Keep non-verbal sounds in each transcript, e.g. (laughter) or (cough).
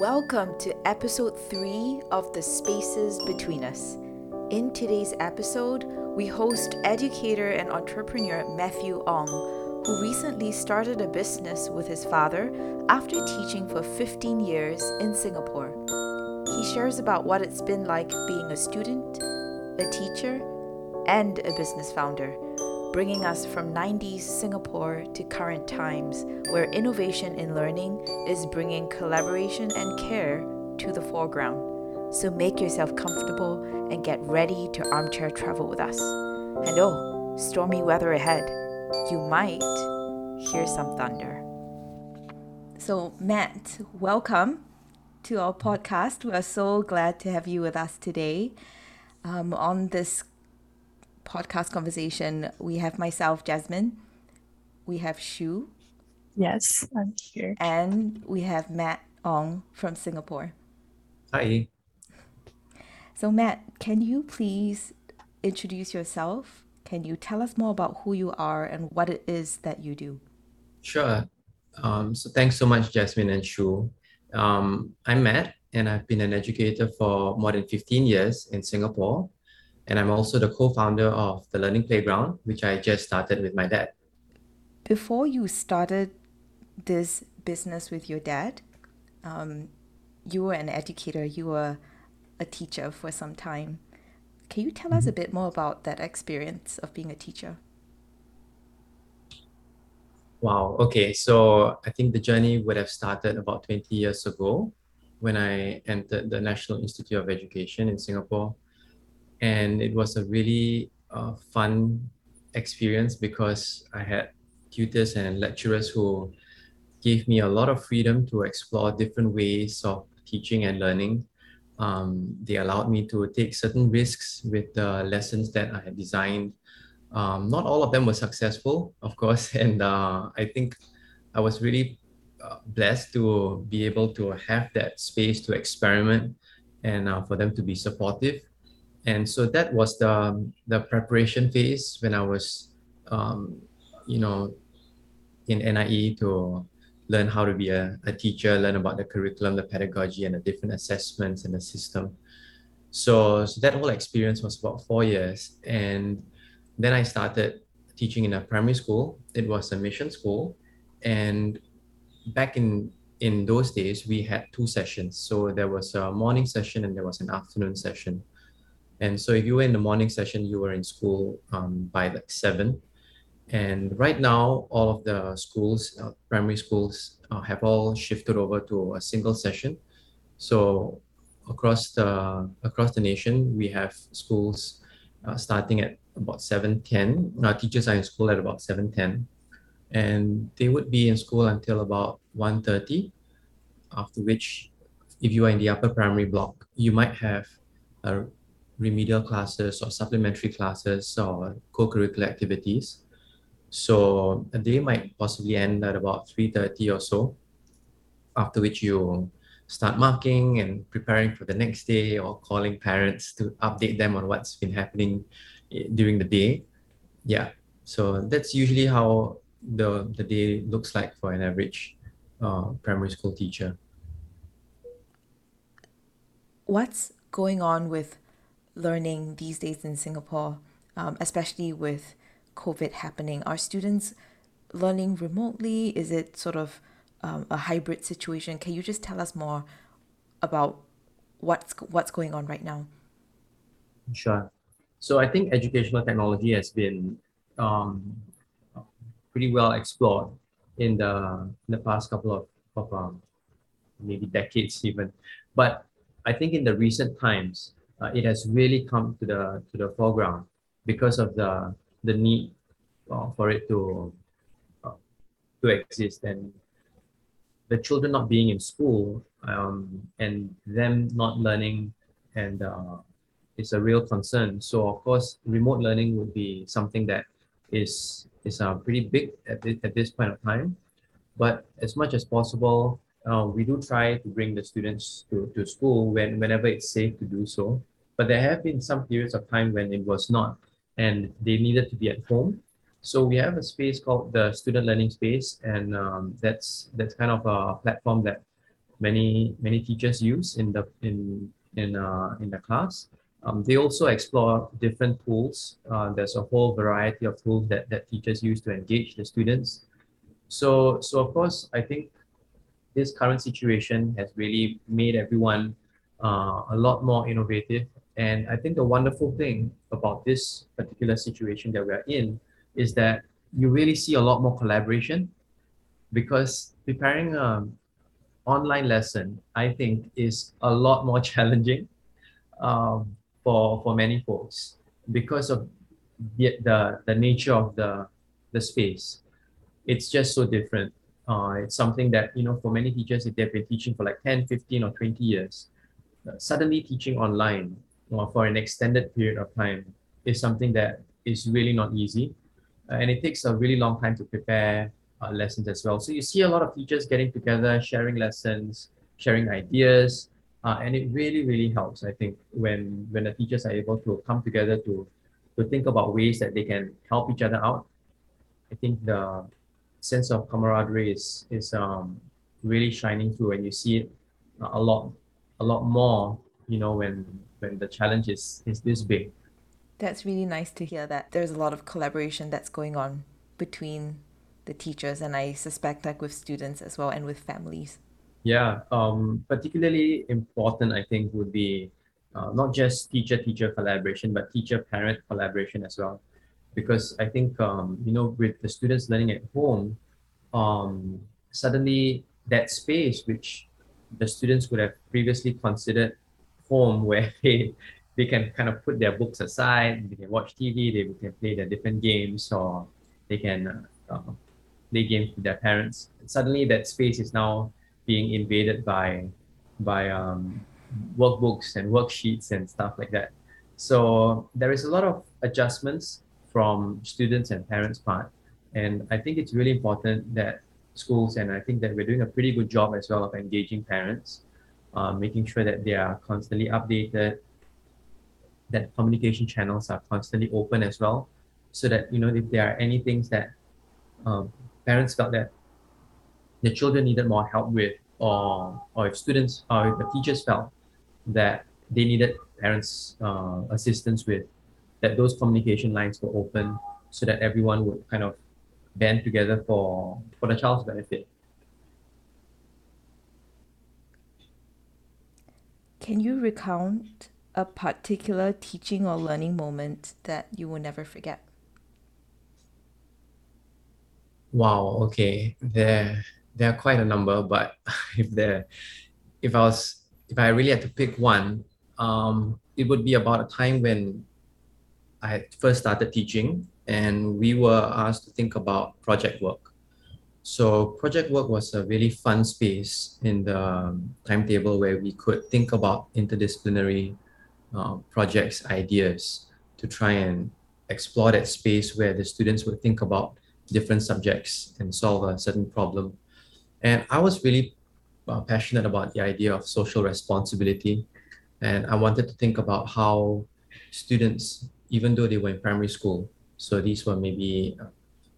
Welcome to episode 3 of The Spaces Between Us. In today's episode, we host educator and entrepreneur Matthew Ong, who recently started a business with his father after teaching for 15 years in Singapore. He shares about what it's been like being a student, a teacher, and a business founder bringing us from 90s Singapore to current times, where innovation in learning is bringing collaboration and care to the foreground. So make yourself comfortable and get ready to armchair travel with us. And oh, stormy weather ahead. You might hear some thunder. So, Matt, welcome to our podcast. We are so glad to have you with us today. Um, on this podcast conversation, we have myself, Jasmine, we have Shu. Yes, I'm here. And we have Matt Ong from Singapore. Hi. So, Matt, can you please introduce yourself? Can you tell us more about who you are and what it is that you do? Sure. Um, so, thanks so much, Jasmine and Shu. Um, I'm Matt, and I've been an educator for more than 15 years in Singapore and I'm also the co founder of the Learning Playground, which I just started with my dad. Before you started this business with your dad, um, you were an educator, you were a teacher for some time. Can you tell us a mm-hmm. bit more about that experience of being a teacher? Wow. Okay. So I think the journey would have started about 20 years ago when I entered the National Institute of Education in Singapore and it was a really uh, fun experience because I had tutors and lecturers who gave me a lot of freedom to explore different ways of teaching and learning. Um, they allowed me to take certain risks with the lessons that I had designed. Um, not all of them were successful, of course, (laughs) and uh, I think I was really uh, blessed to be able to have that space to experiment and uh, for them to be supportive and so that was the the preparation phase when I was, um, you know, in NIE to learn how to be a, a teacher, learn about the curriculum, the pedagogy, and the different assessments and the system. So, so that whole experience was about four years, and then I started teaching in a primary school. It was a mission school, and back in in those days we had two sessions. So there was a morning session and there was an afternoon session. And so if you were in the morning session, you were in school um, by like seven. And right now, all of the schools, uh, primary schools, uh, have all shifted over to a single session. So across the across the nation, we have schools uh, starting at about seven ten. Our teachers are in school at about seven ten, and they would be in school until about 1.30, After which, if you are in the upper primary block, you might have a remedial classes or supplementary classes or co-curricular activities. So a day might possibly end at about 3.30 or so, after which you start marking and preparing for the next day or calling parents to update them on what's been happening eh, during the day. Yeah, so that's usually how the, the day looks like for an average uh, primary school teacher. What's going on with learning these days in Singapore, um, especially with COVID happening? Are students learning remotely? Is it sort of um, a hybrid situation? Can you just tell us more about what's what's going on right now? Sure. So I think educational technology has been um, pretty well explored in the in the past couple of, of um, maybe decades even. But I think in the recent times, uh, it has really come to the to the foreground because of the the need uh, for it to uh, to exist. And the children not being in school um, and them not learning and uh, it's a real concern. So of course remote learning would be something that is is uh, pretty big at, this, at this point of time. But as much as possible uh, we do try to bring the students to, to school when whenever it's safe to do so but there have been some periods of time when it was not, and they needed to be at home. So we have a space called the Student Learning Space, and um, that's that's kind of a platform that many many teachers use in the in in uh, in the class. Um, they also explore different tools. Uh, there's a whole variety of tools that, that teachers use to engage the students. So so of course I think this current situation has really made everyone uh, a lot more innovative. And I think the wonderful thing about this particular situation that we're in is that you really see a lot more collaboration because preparing an online lesson, I think, is a lot more (laughs) challenging um, for, for many folks because of the, the, the nature of the, the space. It's just so different. Uh, it's something that, you know, for many teachers, if they've been teaching for like 10, 15, or 20 years, uh, suddenly teaching online or for an extended period of time is something that is really not easy. Uh, and it takes a really long time to prepare uh, lessons as well. So you see a lot of teachers getting together, sharing lessons, sharing ideas, uh, and it really, really helps. I think when when the teachers are able to come together to to think about ways that they can help each other out. I think the sense of camaraderie is is um, really shining through, and you see it a lot a lot more. You know when when the challenge is is this big. That's really nice to hear that there's a lot of collaboration that's going on between the teachers and I suspect like with students as well and with families. Yeah, um, particularly important I think would be uh, not just teacher-teacher collaboration, but teacher-parent collaboration as well. Because I think um, you know with the students learning at home, um, suddenly that space which the students would have previously considered home (laughs) where they they can kind of put their books aside, they can watch TV, they can play their different games, or they can uh, uh, play games with their parents. And suddenly, that space is now being invaded by by um, workbooks and worksheets and stuff like that. So there is a lot of adjustments from students and parents' part, and I think it's really important that schools and I think that we're doing a pretty good job as well of engaging parents, uh, making sure that they are constantly updated, that communication channels are constantly open as well, so that you know if there are any things that um, parents felt that the children needed more help with, or or if students or if the teachers felt that they needed parents' uh, assistance with, that those communication lines were open so that everyone would kind of band together for for the child's benefit. Can you recount a particular teaching or learning moment that you will never forget? Wow, okay. There there are quite a number, but (laughs) if there if I was if I really had to pick one, um, it would be about a time when I first started teaching and we were asked to think about project work. So project work was a really fun space in the timetable where we could think about interdisciplinary uh, projects, ideas to try and explore that space where the students would think about different subjects and solve a certain problem. And I was really uh, passionate about the idea of social responsibility. And I wanted to think about how students, even though they were in primary school, so these were maybe uh,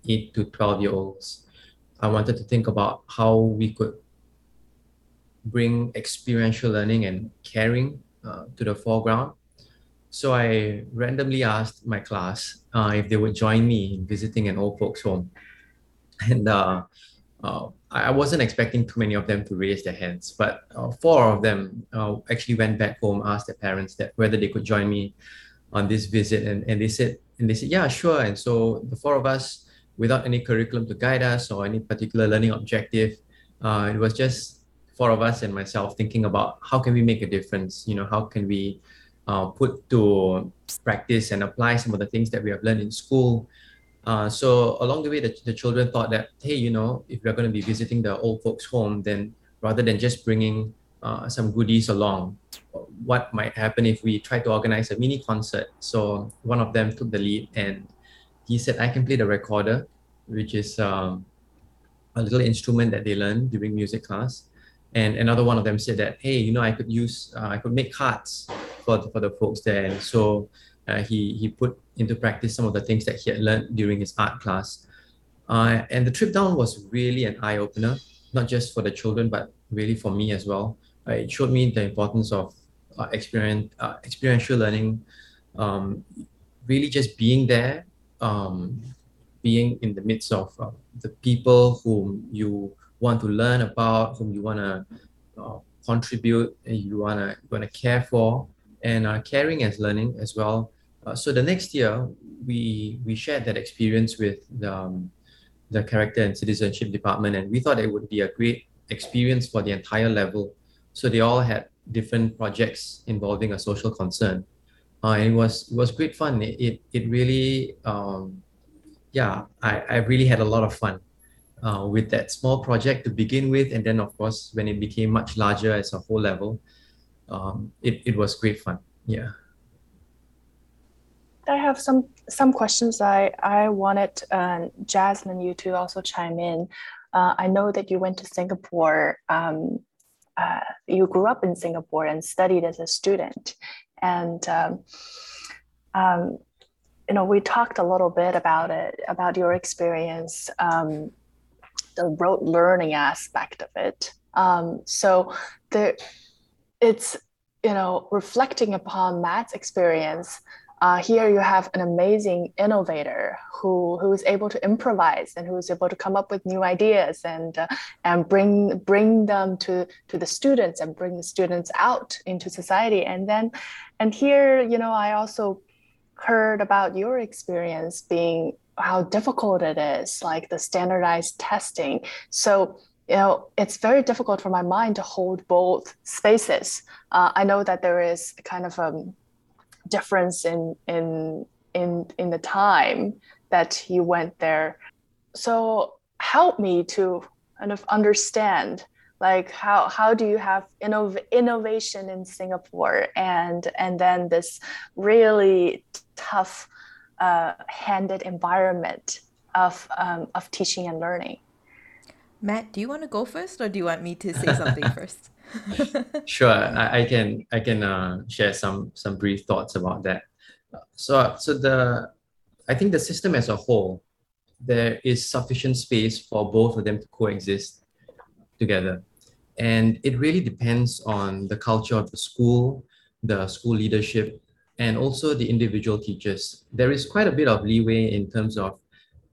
8 to 12 year olds, I wanted to think about how we could bring experiential learning and caring uh, to the foreground. So I randomly asked my class uh, if they would join me in visiting an old folks home. (laughs) And uh, uh, I wasn't expecting too many of them to raise their hands, but uh, four of them uh, actually went back home, asked their parents that whether they could join me on this visit, and, and they said and they said yeah sure. And so the four of us, without any curriculum to guide us or any particular learning objective, uh, it was just four of us and myself thinking about how can we make a difference. You know, how can we uh, put to practice and apply some of the things that we have learned in school uh, so along the way, the, the children thought that, hey, you know, if we're going to be visiting the old folks' home, then rather than just bringing uh, some goodies along, what might happen if we try to organize a mini concert? So one of them took the lead and he said, I can play the recorder, which is um, a little instrument that they learn during music class. And another one of them said that, hey, you know, I could use, uh, I could make cards for, for the folks there. And so uh, he, he put into practice some of the things that he had learned during his art class. Uh, and the trip down was really an eye opener not just for the children, but really for me as well. Uh, it showed me the importance of uh, experience, uh, experiential learning, um, really just being there, um, being in the midst of uh, the people whom you want to learn about, whom you want to uh, contribute, and you want to want to care for, and uh, caring as learning as well. Uh, so the next year, we we shared that experience with the, um, the character and citizenship department, and we thought it would be a great experience for the entire level. So they all had different projects involving a social concern. Uh, and it was it was great fun. It it, it really um, yeah, I, I really had a lot of fun uh, with that small project to begin with. And then of course when it became much larger as a whole level, um, it, it was great fun. Yeah. I have some some questions I I wanted uh, Jasmine you to also chime in. Uh, I know that you went to Singapore. Um, uh, you grew up in Singapore and studied as a student, and um, um, you know we talked a little bit about it about your experience, um, the rote learning aspect of it. Um, so it's you know reflecting upon Matt's experience uh, here you have an amazing innovator who, who is able to improvise and who is able to come up with new ideas and, uh, and bring, bring them to, to the students and bring the students out into society. And then, and here, you know, I also heard about your experience being how difficult it is, like the standardized testing. So, you know, it's very difficult for my mind to hold both spaces. Uh, I know that there is kind of a um, difference in in in in the time that you went there. So help me to kind of understand like how how do you have innov- innovation in singapore? And and then this really tough uh, handed environment of um, of teaching and learning matt do you want to go first or do you want me to say something (laughs) first (laughs) sure, I, I can I can uh, share some some brief thoughts about that. So so the I think the system as a whole, there is sufficient space for both of them to coexist together, and it really depends on the culture of the school, the school leadership, and also the individual teachers. There is quite a bit of leeway in terms of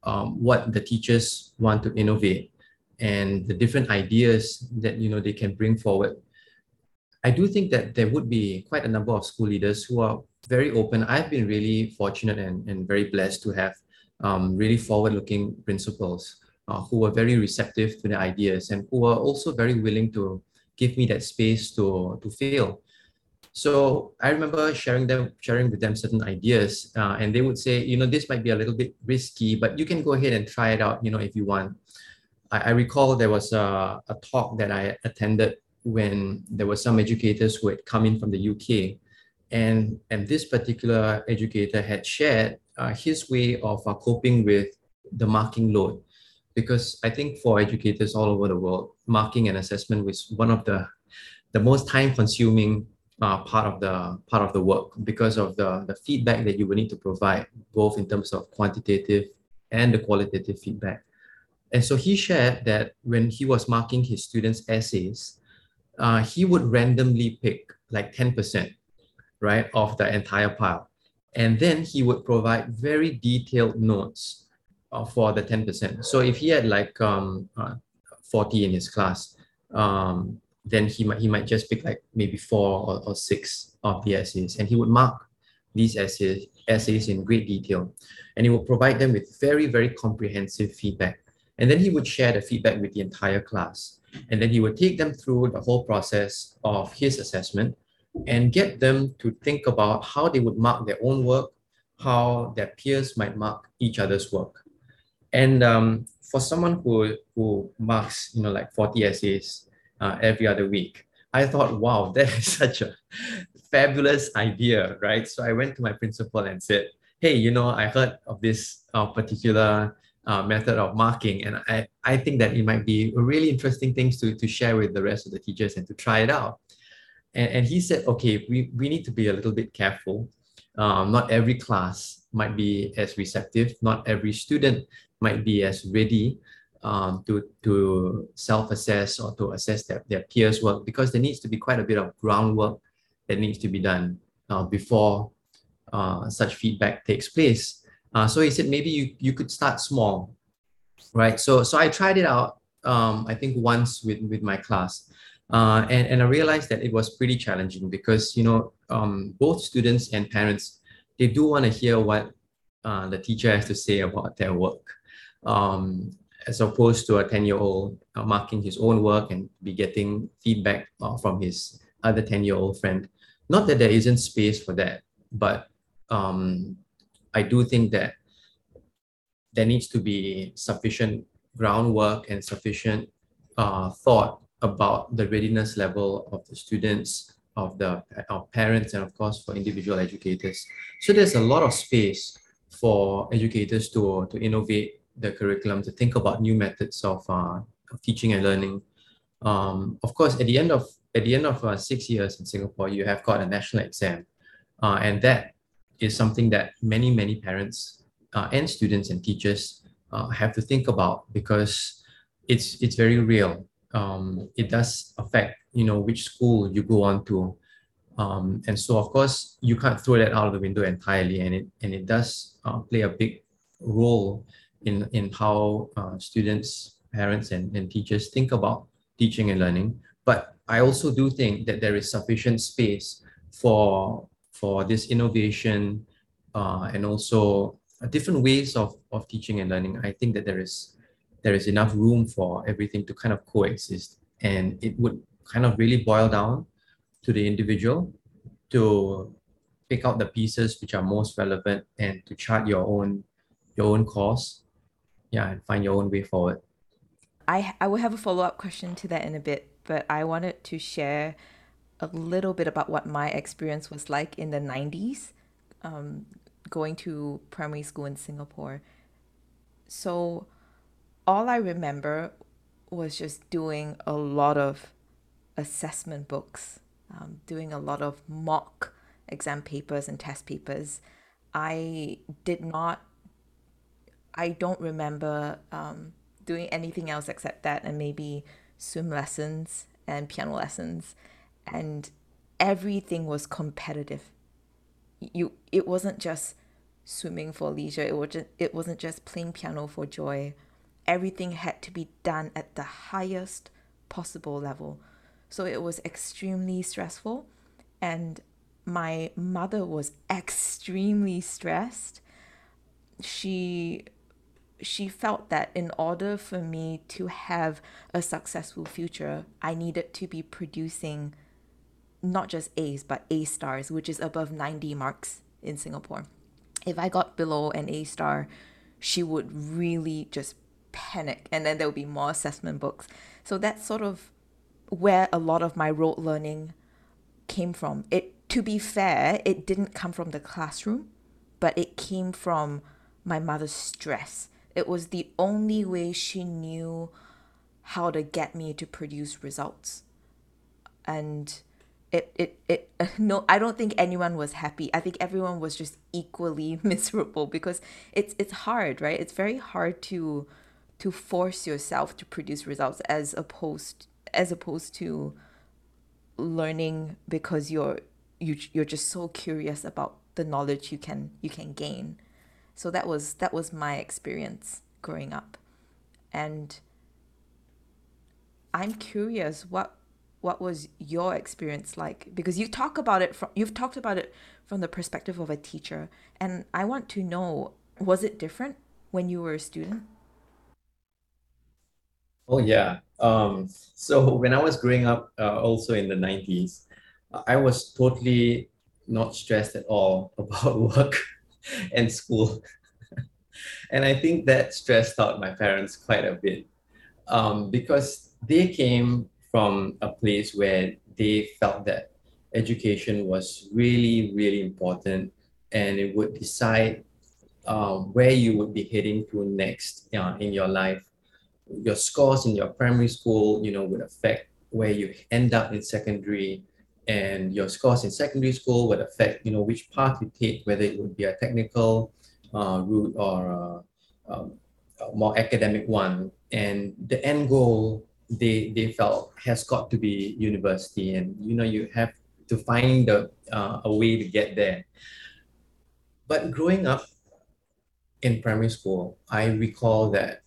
um, what the teachers want to innovate and the different ideas that you know they can bring forward. I do think that there would be quite a number of school leaders who are very open. I've been really fortunate and, and very blessed to have um, really forward looking principals uh, who were very receptive to the ideas and who are also very willing to give me that space to to fail. So I remember sharing them, sharing with them certain ideas, uh, and they would say, you know, this might be a little bit risky, but you can go ahead and try it out, you know, if you want. I, I recall there was a, a talk that I attended when there were some educators who had come in from the UK. And, and this particular educator had shared uh, his way of uh, coping with the marking load. Because I think for educators all over the world, marking and assessment was one of the, the most time consuming uh, part of the part of the work because of the, the feedback that you will need to provide, both in terms of quantitative and the qualitative feedback. And so he shared that when he was marking his students' essays, uh, he would randomly pick like 10%, right, of the entire pile. And then he would provide very detailed notes uh, for the 10%. So if he had like um, uh, 40 in his class, um, then he might, he might just pick like maybe four or, or six of the essays and he would mark these essays, essays in great detail. And he would provide them with very, very comprehensive feedback and then he would share the feedback with the entire class. And then he would take them through the whole process of his assessment and get them to think about how they would mark their own work, how their peers might mark each other's work. And um, for someone who, who marks, you know, like 40 essays uh, every other week, I thought, wow, (laughs) that is such a fabulous idea, right? So I went to my principal and said, hey, you know, I heard of this uh, particular uh, method of marking. And I, I think that it might be a really interesting things to, to share with the rest of the teachers and to try it out. And, and he said, okay, we, we need to be a little bit careful. Um, not every class might be as receptive. Not every student might be as ready. um, to to self-assess or to assess their, their peers' work because there needs to be quite a bit of groundwork that needs to be done uh, before uh, such feedback takes place. Uh, so he said maybe you, you could start small, right? So so I tried it out. Um, I think once with with my class, uh, and and I realized that it was pretty challenging because you know um, both students and parents they do want to hear what uh, the teacher has to say about their work. Um, as opposed to a 10 year old uh, marking his own work and be getting feedback uh, from his other 10 year old friend. Not that there isn't space for that, but um, I do think that there needs to be sufficient groundwork and sufficient uh, thought about the readiness level of the students, of the of parents, and of course for individual educators. So there's a lot of space for educators to, to innovate the curriculum to think about new methods of, uh, of teaching and learning. Um, of course, at the end of at the end of uh, six years in Singapore, you have got a national exam, uh, and that is something that many many parents uh, and students and teachers uh, have to think about because it's it's very real. Um, it does affect you know which school you go on to, um, and so of course you can't throw that out of the window entirely, and it and it does uh, play a big role in, in how uh, students, parents, and, and teachers think about teaching and learning. But I also do think that there is sufficient space for, for this innovation uh, and also different ways of, of teaching and learning. I think that there is there is enough room for everything to kind of coexist. And it would kind of really boil down to the individual to pick out the pieces which are most relevant and to chart your own your own course yeah, and find your own way forward. I I will have a follow up question to that in a bit, but I wanted to share a little bit about what my experience was like in the '90s, um, going to primary school in Singapore. So, all I remember was just doing a lot of assessment books, um, doing a lot of mock exam papers and test papers. I did not I don't remember um, doing anything else except that and maybe swim lessons and piano lessons and everything was competitive. You it wasn't just swimming for leisure it wasn't it wasn't just playing piano for joy. Everything had to be done at the highest possible level. So it was extremely stressful and my mother was extremely stressed. She she felt that in order for me to have a successful future, I needed to be producing not just A's, but A stars, which is above 90 marks in Singapore. If I got below an A star, she would really just panic, and then there would be more assessment books. So that's sort of where a lot of my rote learning came from. It to be fair, it didn't come from the classroom, but it came from my mother's stress it was the only way she knew how to get me to produce results. And it, it, it, (laughs) no, I don't think anyone was happy. I think everyone was just equally (laughs) miserable because it's, it's hard, right? It's very hard to, to force yourself to produce results as opposed, as opposed to learning because you're, you, you're just so curious about the knowledge you can, you can gain. So that was that was my experience growing up. And I'm curious what what was your experience like because you talk about it from you've talked about it from the perspective of a teacher and I want to know was it different when you were a student? Oh yeah. Um, so when I was growing up, uh, also in the nineties, I was totally not stressed at all (laughs) about work (laughs) and school. (laughs) and I think that stressed out my parents quite a bit um, because they came from a place where they felt that education was really, really important and it would decide um, where you would be heading to next uh, in your life. Your scores in your primary school, you know, would affect where you end up in secondary and your scores in secondary school would affect you know which path you take whether it would be a technical uh, route or a, um, more academic one, and the end goal they they felt has got to be university, and you know you have to find the, uh, a way to get there. But growing up in primary school, I recall that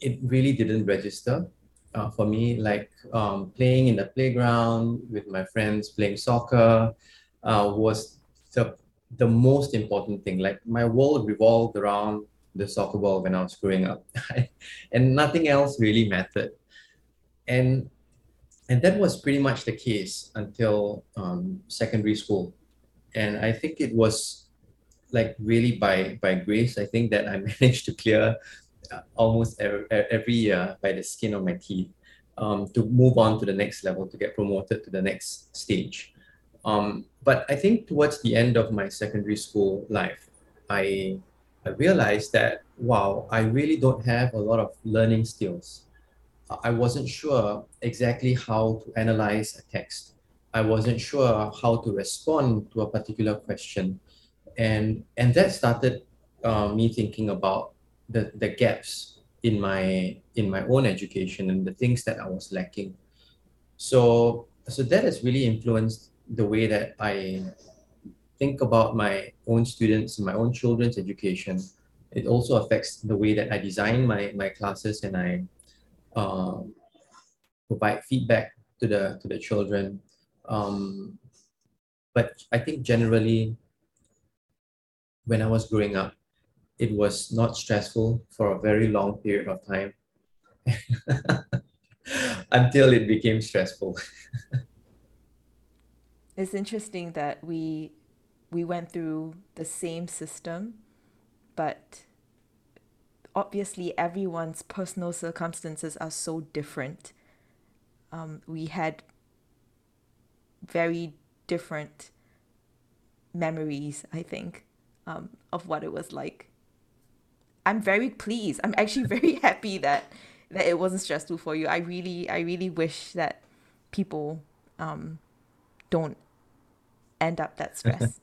it really didn't register uh, for me. Like um, playing in the playground with my friends, playing soccer uh, was the the most important thing. Like my world revolved around the soccer ball when I was growing up, (laughs) and nothing else really mattered. And and that was pretty much the case until um, secondary school, and I think it was like really by by grace. I think that I (laughs) managed to clear uh, almost every, year by the skin of my teeth um, to move on to the next level to get promoted to the next stage. Um, but I think towards the end of my secondary school life, I, I realized that, wow, I really don't have a lot of learning skills. I wasn't sure exactly how to analyze a text. I wasn't sure how to respond to a particular question. And, and that started uh, me thinking about the, the gaps in my in my own education and the things that I was lacking. So so that has really influenced the way that I think about my own students and my own children's education. It also affects the way that I design my, my classes and I um, provide feedback to the to the children. Um, but I think generally, when I was growing up, it was not stressful for a very long period of time (laughs) until it became stressful. (laughs) it's interesting that we we went through the same system, but obviously everyone's personal circumstances are so different. Um, we had very different memories, I think, um, of what it was like. I'm very pleased. I'm actually very (laughs) happy that that it wasn't stressful for you. I really, I really wish that people um, don't end up that stressed.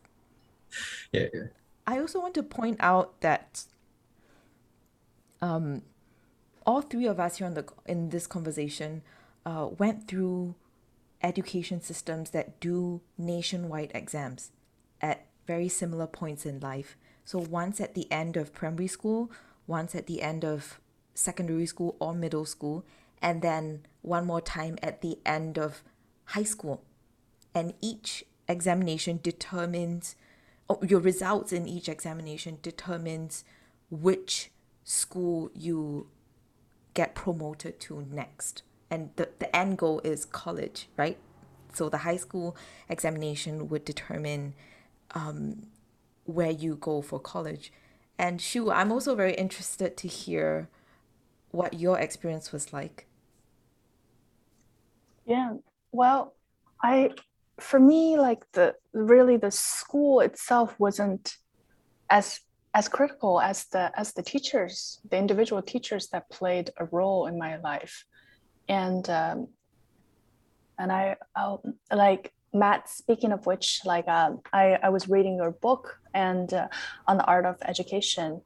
(laughs) yeah, yeah. I also want to point out that um, all three of us here on the in this conversation uh, went through education systems that do nationwide exams at very similar points in life. So once at the end of primary school, once at the end of secondary school or middle school, and then one more time at the end of high school. And each examination determines, oh, your results in each examination determines which school you get promoted to next. And the, the end goal is college, right? So the high school examination would determine um, where you go for college. And Shu, I'm also very interested to hear what your experience was like. Yeah, well, I for me like the really the school itself wasn't as as critical as the as the teachers the individual teachers that played a role in my life. And um, and i I'll, like matt speaking of which like uh, i i was reading your book and uh, on the art of education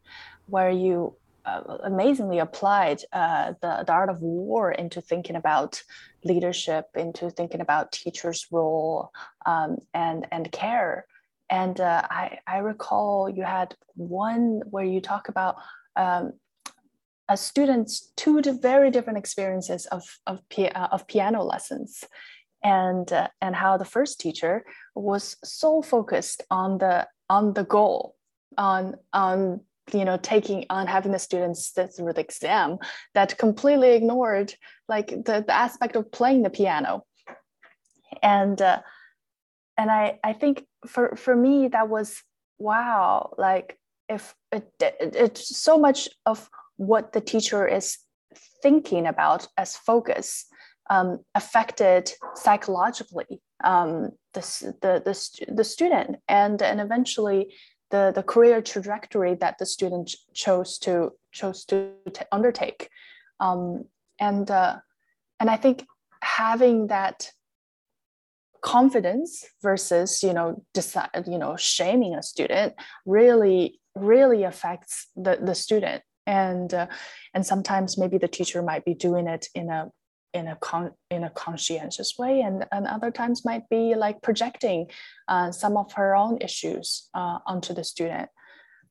where you uh, amazingly applied uh, the, the art of war into thinking about leadership into thinking about teachers role um, and and care and uh, I, I recall you had one where you talk about um, a student's two very different experiences of, of, uh, of piano lessons and, uh, and how the first teacher was so focused on the, on the goal, on, on you know taking on having the students sit through the exam that completely ignored like the, the aspect of playing the piano. And uh, and I I think for for me that was wow like if it, it, it's so much of what the teacher is thinking about as focus um, affected psychologically um, the, the, the, the student and, and eventually the, the career trajectory that the student chose to chose to undertake. Um, and uh, and I think having that confidence versus you know decide you know shaming a student really really affects the, the student. And uh, and sometimes maybe the teacher might be doing it in a in a con in a conscientious way and, and other times might be like projecting uh, some of her own issues uh, onto the student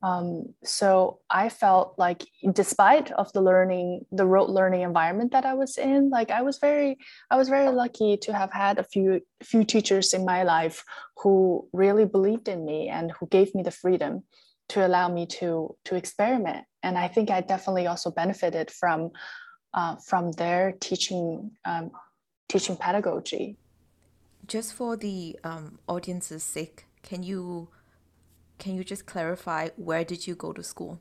um, so I felt like, despite of the learning, the rote learning environment that I was in, like I was very, I was very lucky to have had a few few teachers in my life who really believed in me and who gave me the freedom to allow me to to experiment. And I think I definitely also benefited from uh, from their teaching um, teaching pedagogy. Just for the um, audience's sake, can you can you just clarify where did you go to school?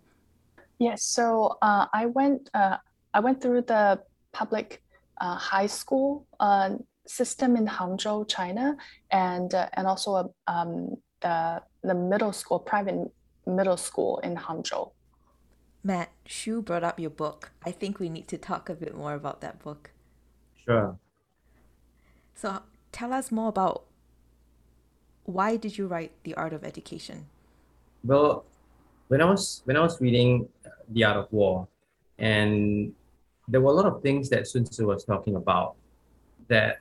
Yes, so uh, I went uh, I went through the public uh, high school uh, system in Hangzhou, China, and uh, and also um, the the middle school private middle school in Hangzhou. Matt, Shu brought up your book. I think we need to talk a bit more about that book. Sure. So tell us more about why did you write The Art of Education? Well, when I was when I was reading The Art of War, and there were a lot of things that Sun Tzu was talking about that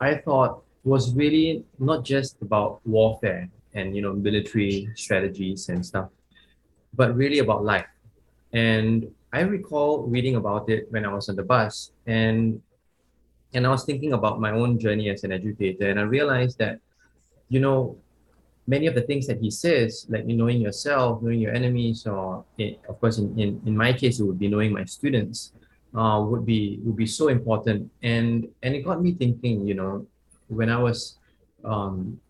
I thought was really not just about warfare and you know military strategies and stuff, but really about life. And I recall reading about it when I was on the bus and and I was thinking about my own journey as an educator and I realized that you know many of the things that he says, like knowing yourself, knowing your enemies, or it, of course, in, in, in my case, it would be knowing my students, uh, would be would be so important. And and it got me thinking, you know, when I was um,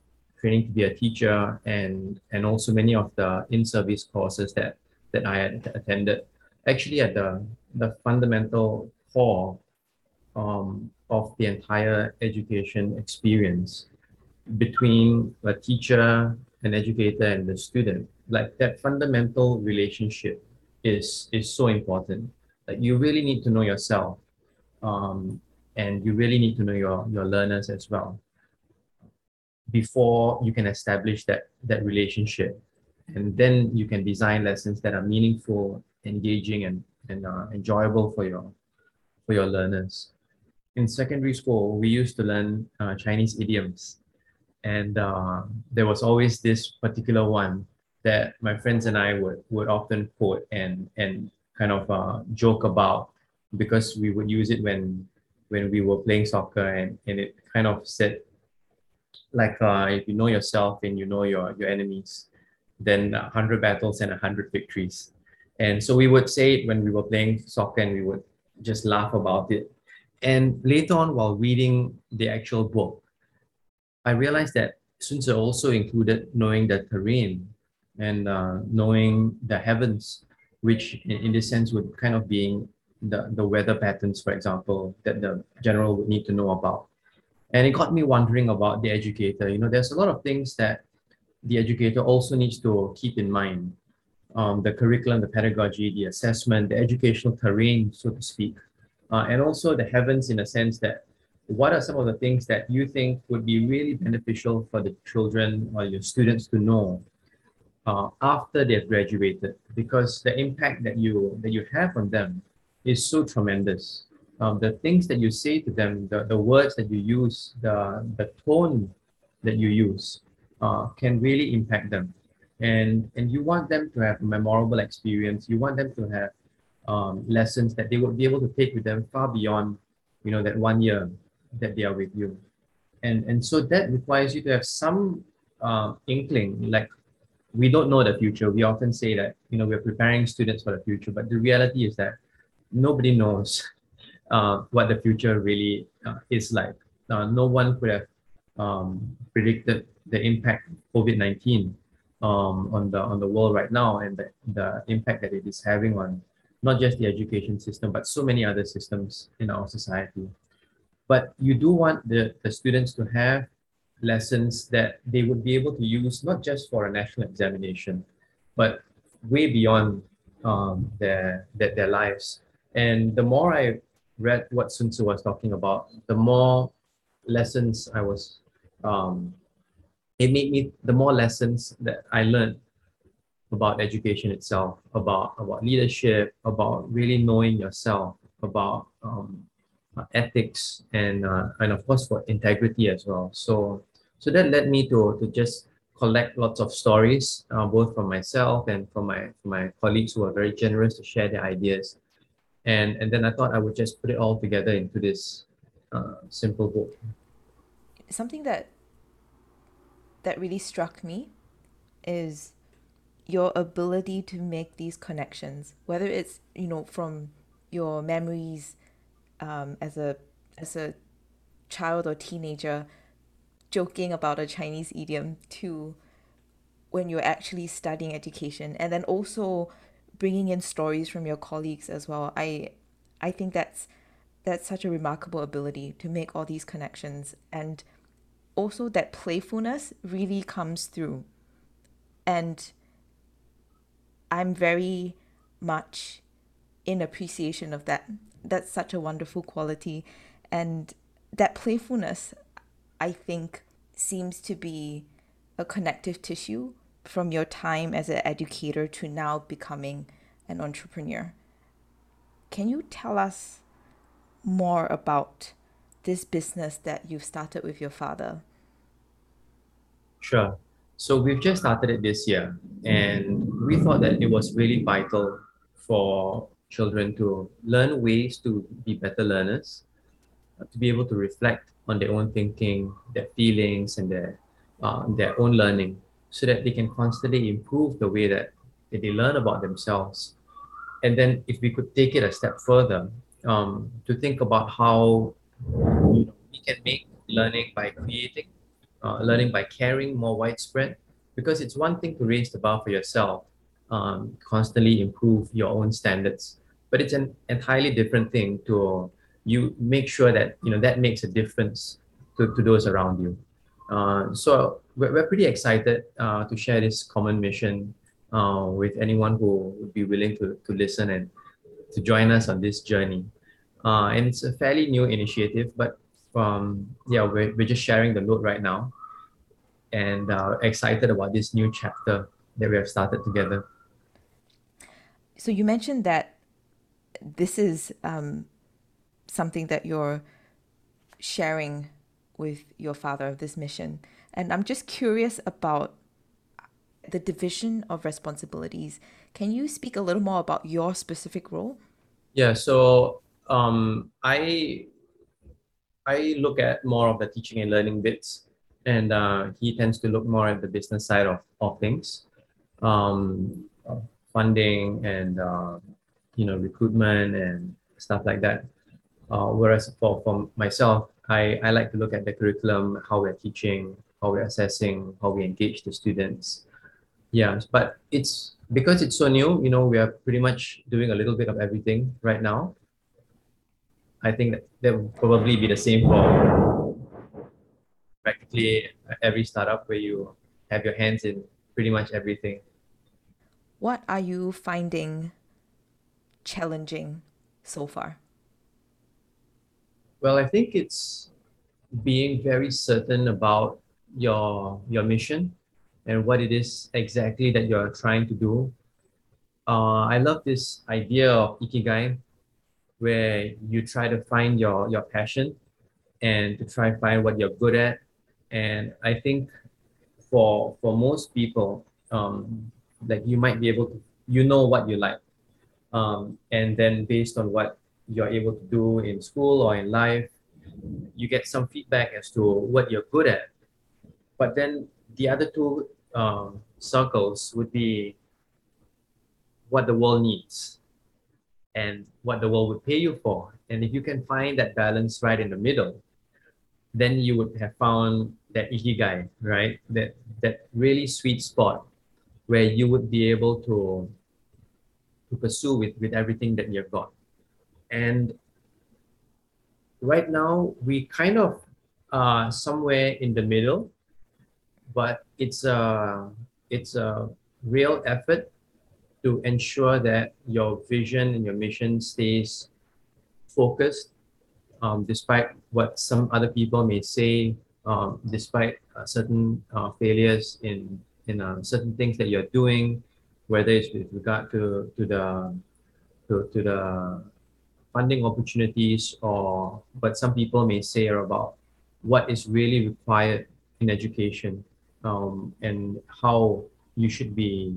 training to be a teacher, and and also many of the in-service courses that that I had attended, actually at the the fundamental core um, of the entire education experience between a teacher, an educator, and the student. Like that fundamental relationship is is so important. Like you really need to know yourself, um, and you really need to know your your learners as well before you can establish that that relationship, and then you can design lessons that are meaningful, engaging, and and uh, enjoyable for your for your learners. In secondary school, we used to learn uh, Chinese idioms and uh, there was always this particular one that my friends and I would would often quote and and kind of uh, joke about because we would use it when when we were playing soccer and, and it kind of said like uh, if you know yourself and you know your your enemies then 100 battles and 100 victories. And so we would say it when we were playing soccer and we would just laugh about it. And later on while reading the actual book I realized that Sun Tzu also included knowing the terrain and uh, knowing the heavens, which in, in this sense would kind of being the, the weather patterns, for example, that the general would need to know about. And it got me wondering about the educator. You know, there's a lot of things that the educator also needs to keep in mind. Um, the curriculum, the pedagogy, the assessment, the educational terrain, so to speak, uh, and also the heavens in a sense that what are some of the things that you think would be really beneficial for the children or your students to know uh, after they've graduated? Because the impact that you that you have on them is so tremendous. Um, the things that you say to them the, the words that you use the the tone that you use uh, can really impact them. And and you want them to have a memorable experience. You want them to have um, lessons that they would be able to take with them far beyond you know that one year that they are with you. And, and so that requires you to have some uh, inkling, like we don't know the future. We often say that, you know, we're preparing students for the future, but the reality is that nobody knows (laughs) uh, what the future really uh, is like. Uh, no one could have um, predicted the impact of COVID-19 um, on the on the world right now and the, the impact that it is having on not just the education system, but so many other systems in our society. But you do want the, the students to have lessons that they would be able to use not just for a national examination, but way beyond um, their, their, their lives. And the more I read what Sun Tzu was talking about, the more lessons I was, um, it made me, the more lessons that I learned about education itself, about about leadership, about really knowing yourself, about um, ethics, and uh, and of course for integrity as well. So so that led me to to just collect lots of stories, uh, both from myself and from my from my colleagues who are very generous to share their ideas, and and then I thought I would just put it all together into this uh, simple book. Something that that really struck me is your ability to make these connections, whether it's you know from your memories um, as a as a child or teenager, joking about a Chinese idiom to when you're actually studying education, and then also bringing in stories from your colleagues as well. I I think that's that's such a remarkable ability to make all these connections and also that playfulness really comes through and I'm very much in appreciation of that. That's such a wonderful quality. And that playfulness, I think, seems to be a connective tissue from your time as an educator to now becoming an entrepreneur. Can you tell us more about this business that you've started with your father? Sure. So we've just started it this year, and we thought that it was really vital for children to learn ways to be better learners, uh, to be able to reflect on their own thinking, their feelings, and their uh, their own learning, so that they can constantly improve the way that, that they learn about themselves. And then, if we could take it a step further, um, to think about how you know, we can make learning by creating uh, learning by caring more widespread because it's one thing to raise the bar for yourself um, constantly improve your own standards but it's an entirely different thing to you make sure that you know that makes a difference to, to those around you uh, so we're, we're pretty excited uh, to share this common mission uh, with anyone who would be willing to, to listen and to join us on this journey uh, and it's a fairly new initiative but um, yeah, we're, we're just sharing the load right now and uh, excited about this new chapter that we have started together. So you mentioned that this is um, something that you're sharing with your father of this mission. And I'm just curious about the division of responsibilities. Can you speak a little more about your specific role? Yeah, so um, I I look at more of the teaching and learning bits, and uh, he tends to look more at the business side of, of things, um, funding and uh, you know recruitment and stuff like that. Uh, whereas for, for myself, I, I like to look at the curriculum, how we're teaching, how we're assessing, how we engage the students. Yeah, but it's because it's so new, you know, we are pretty much doing a little bit of everything right now. I think that, that will probably be the same for practically every startup where you have your hands in pretty much everything. What are you finding challenging so far? Well, I think it's being very certain about your your mission and what it is exactly that you're trying to do. Uh, I love this idea of ikigai where you try to find your your passion and to try find what you're good at and i think for for most people um like you might be able to you know what you like um and then based on what you're able to do in school or in life you get some feedback as to what you're good at but then the other two um, circles would be what the world needs and what the world would pay you for. And if you can find that balance right in the middle, then you would have found that ikigai, right? That that really sweet spot where you would be able to to pursue with, with everything that you've got. And right now we kind of uh somewhere in the middle, but it's a it's a real effort to ensure that your vision and your mission stays focused, um, despite what some other people may say, um, despite uh, certain uh, failures in in uh, certain things that you're doing, whether it's with regard to, to the to, to the funding opportunities or but some people may say about what is really required in education um, and how you should be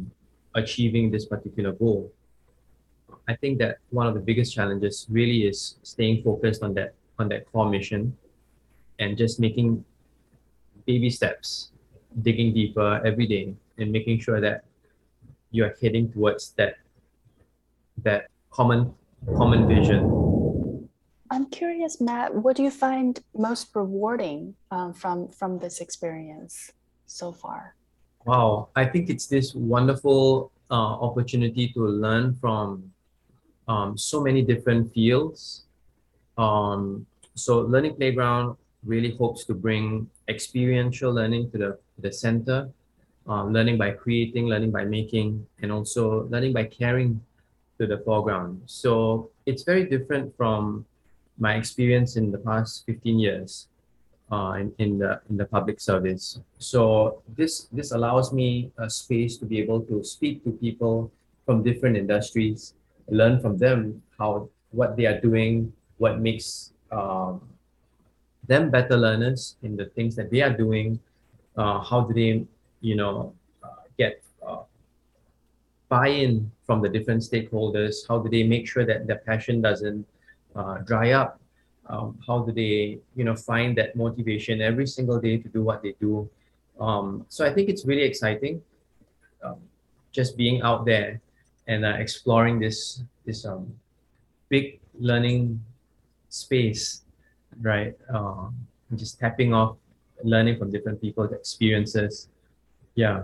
achieving this particular goal. I think that one of the biggest challenges really is staying focused on that on that core mission and just making baby steps, digging deeper every day and making sure that you are heading towards that that common common vision. I'm curious, Matt. What do you find most rewarding um, from from this experience so far? Wow, I think it's this wonderful uh, opportunity to learn from um, so many different fields. Um, so, Learning Playground really hopes to bring experiential learning to the, the center, uh, learning by creating, learning by making, and also learning by caring to the foreground. So it's very different from my experience in the past 15 years uh, in, in the in the public service. So this this allows me a space to be able to speak to people from different industries, learn from them how what they are doing, what makes um, them better learners in the things that they are doing. Uh, how do they, you know, uh, get uh, buy-in from the different stakeholders? How do they make sure that their passion doesn't uh, dry up? Um, how do they, you know, find that motivation every single day to do what they do? Um, so I think it's really exciting, um, just being out there and uh, exploring this this um, big learning space, right? Um, just tapping off, learning from different people's experiences. Yeah,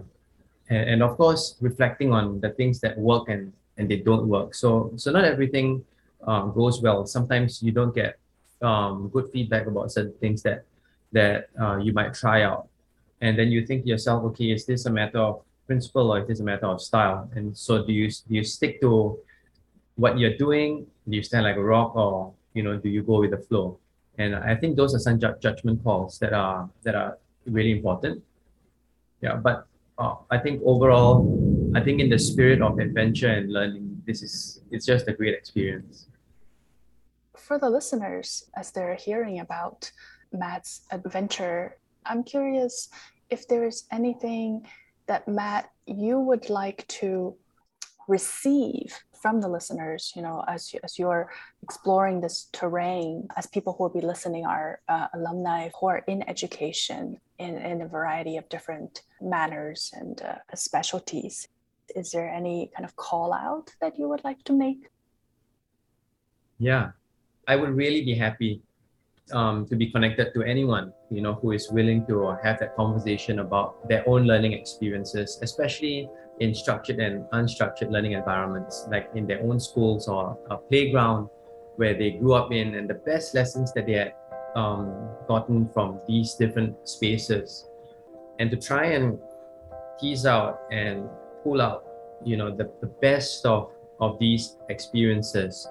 and, and of course reflecting on the things that work and and they don't work. So so not everything um, goes well. Sometimes you don't get um, good feedback about certain things that that uh, you might try out. And then you think to yourself okay is this a matter of principle or is this a matter of style? And so do you do you stick to what you're doing? Do you stand like a rock or you know do you go with the flow? And i think those are some ju- judgment calls that are that are really important yeah but uh, I think overall, I think in the spirit of adventure and learning, this is it's just a great experience. For the listeners, as they're hearing about Matt's adventure, I'm curious if there is anything that Matt you would like to receive from the listeners you know as, you, as you're exploring this terrain as people who will be listening are uh, alumni who are in education in, in a variety of different manners and uh, specialties. Is there any kind of call out that you would like to make? Yeah. I would really be happy um, to be connected to anyone you know who is willing to have that conversation about their own learning experiences especially in structured and unstructured learning environments, like in their own schools or a playground where they grew up in, and the best lessons that they had um, gotten from these different spaces, and to try and tease out and pull out, you know, the, the best of, of these experiences,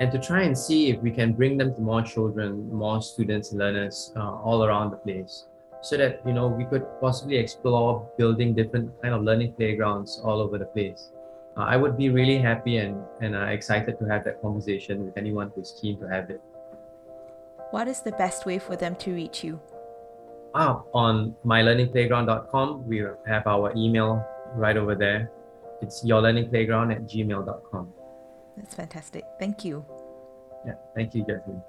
and to try and see if we can bring them to more children, more students, learners uh, all around the place. So that you know we could possibly explore building different kind of learning playgrounds all over the place. Uh, i would be really happy and and uh, excited to have that conversation with anyone who's keen to have it what is the best way for them to reach you? Ah, on mylearningplayground.com we have our email right over there. It's yourlearningplayground at gmail.com that's fantastic. Thank you. Yeah thank you jasmine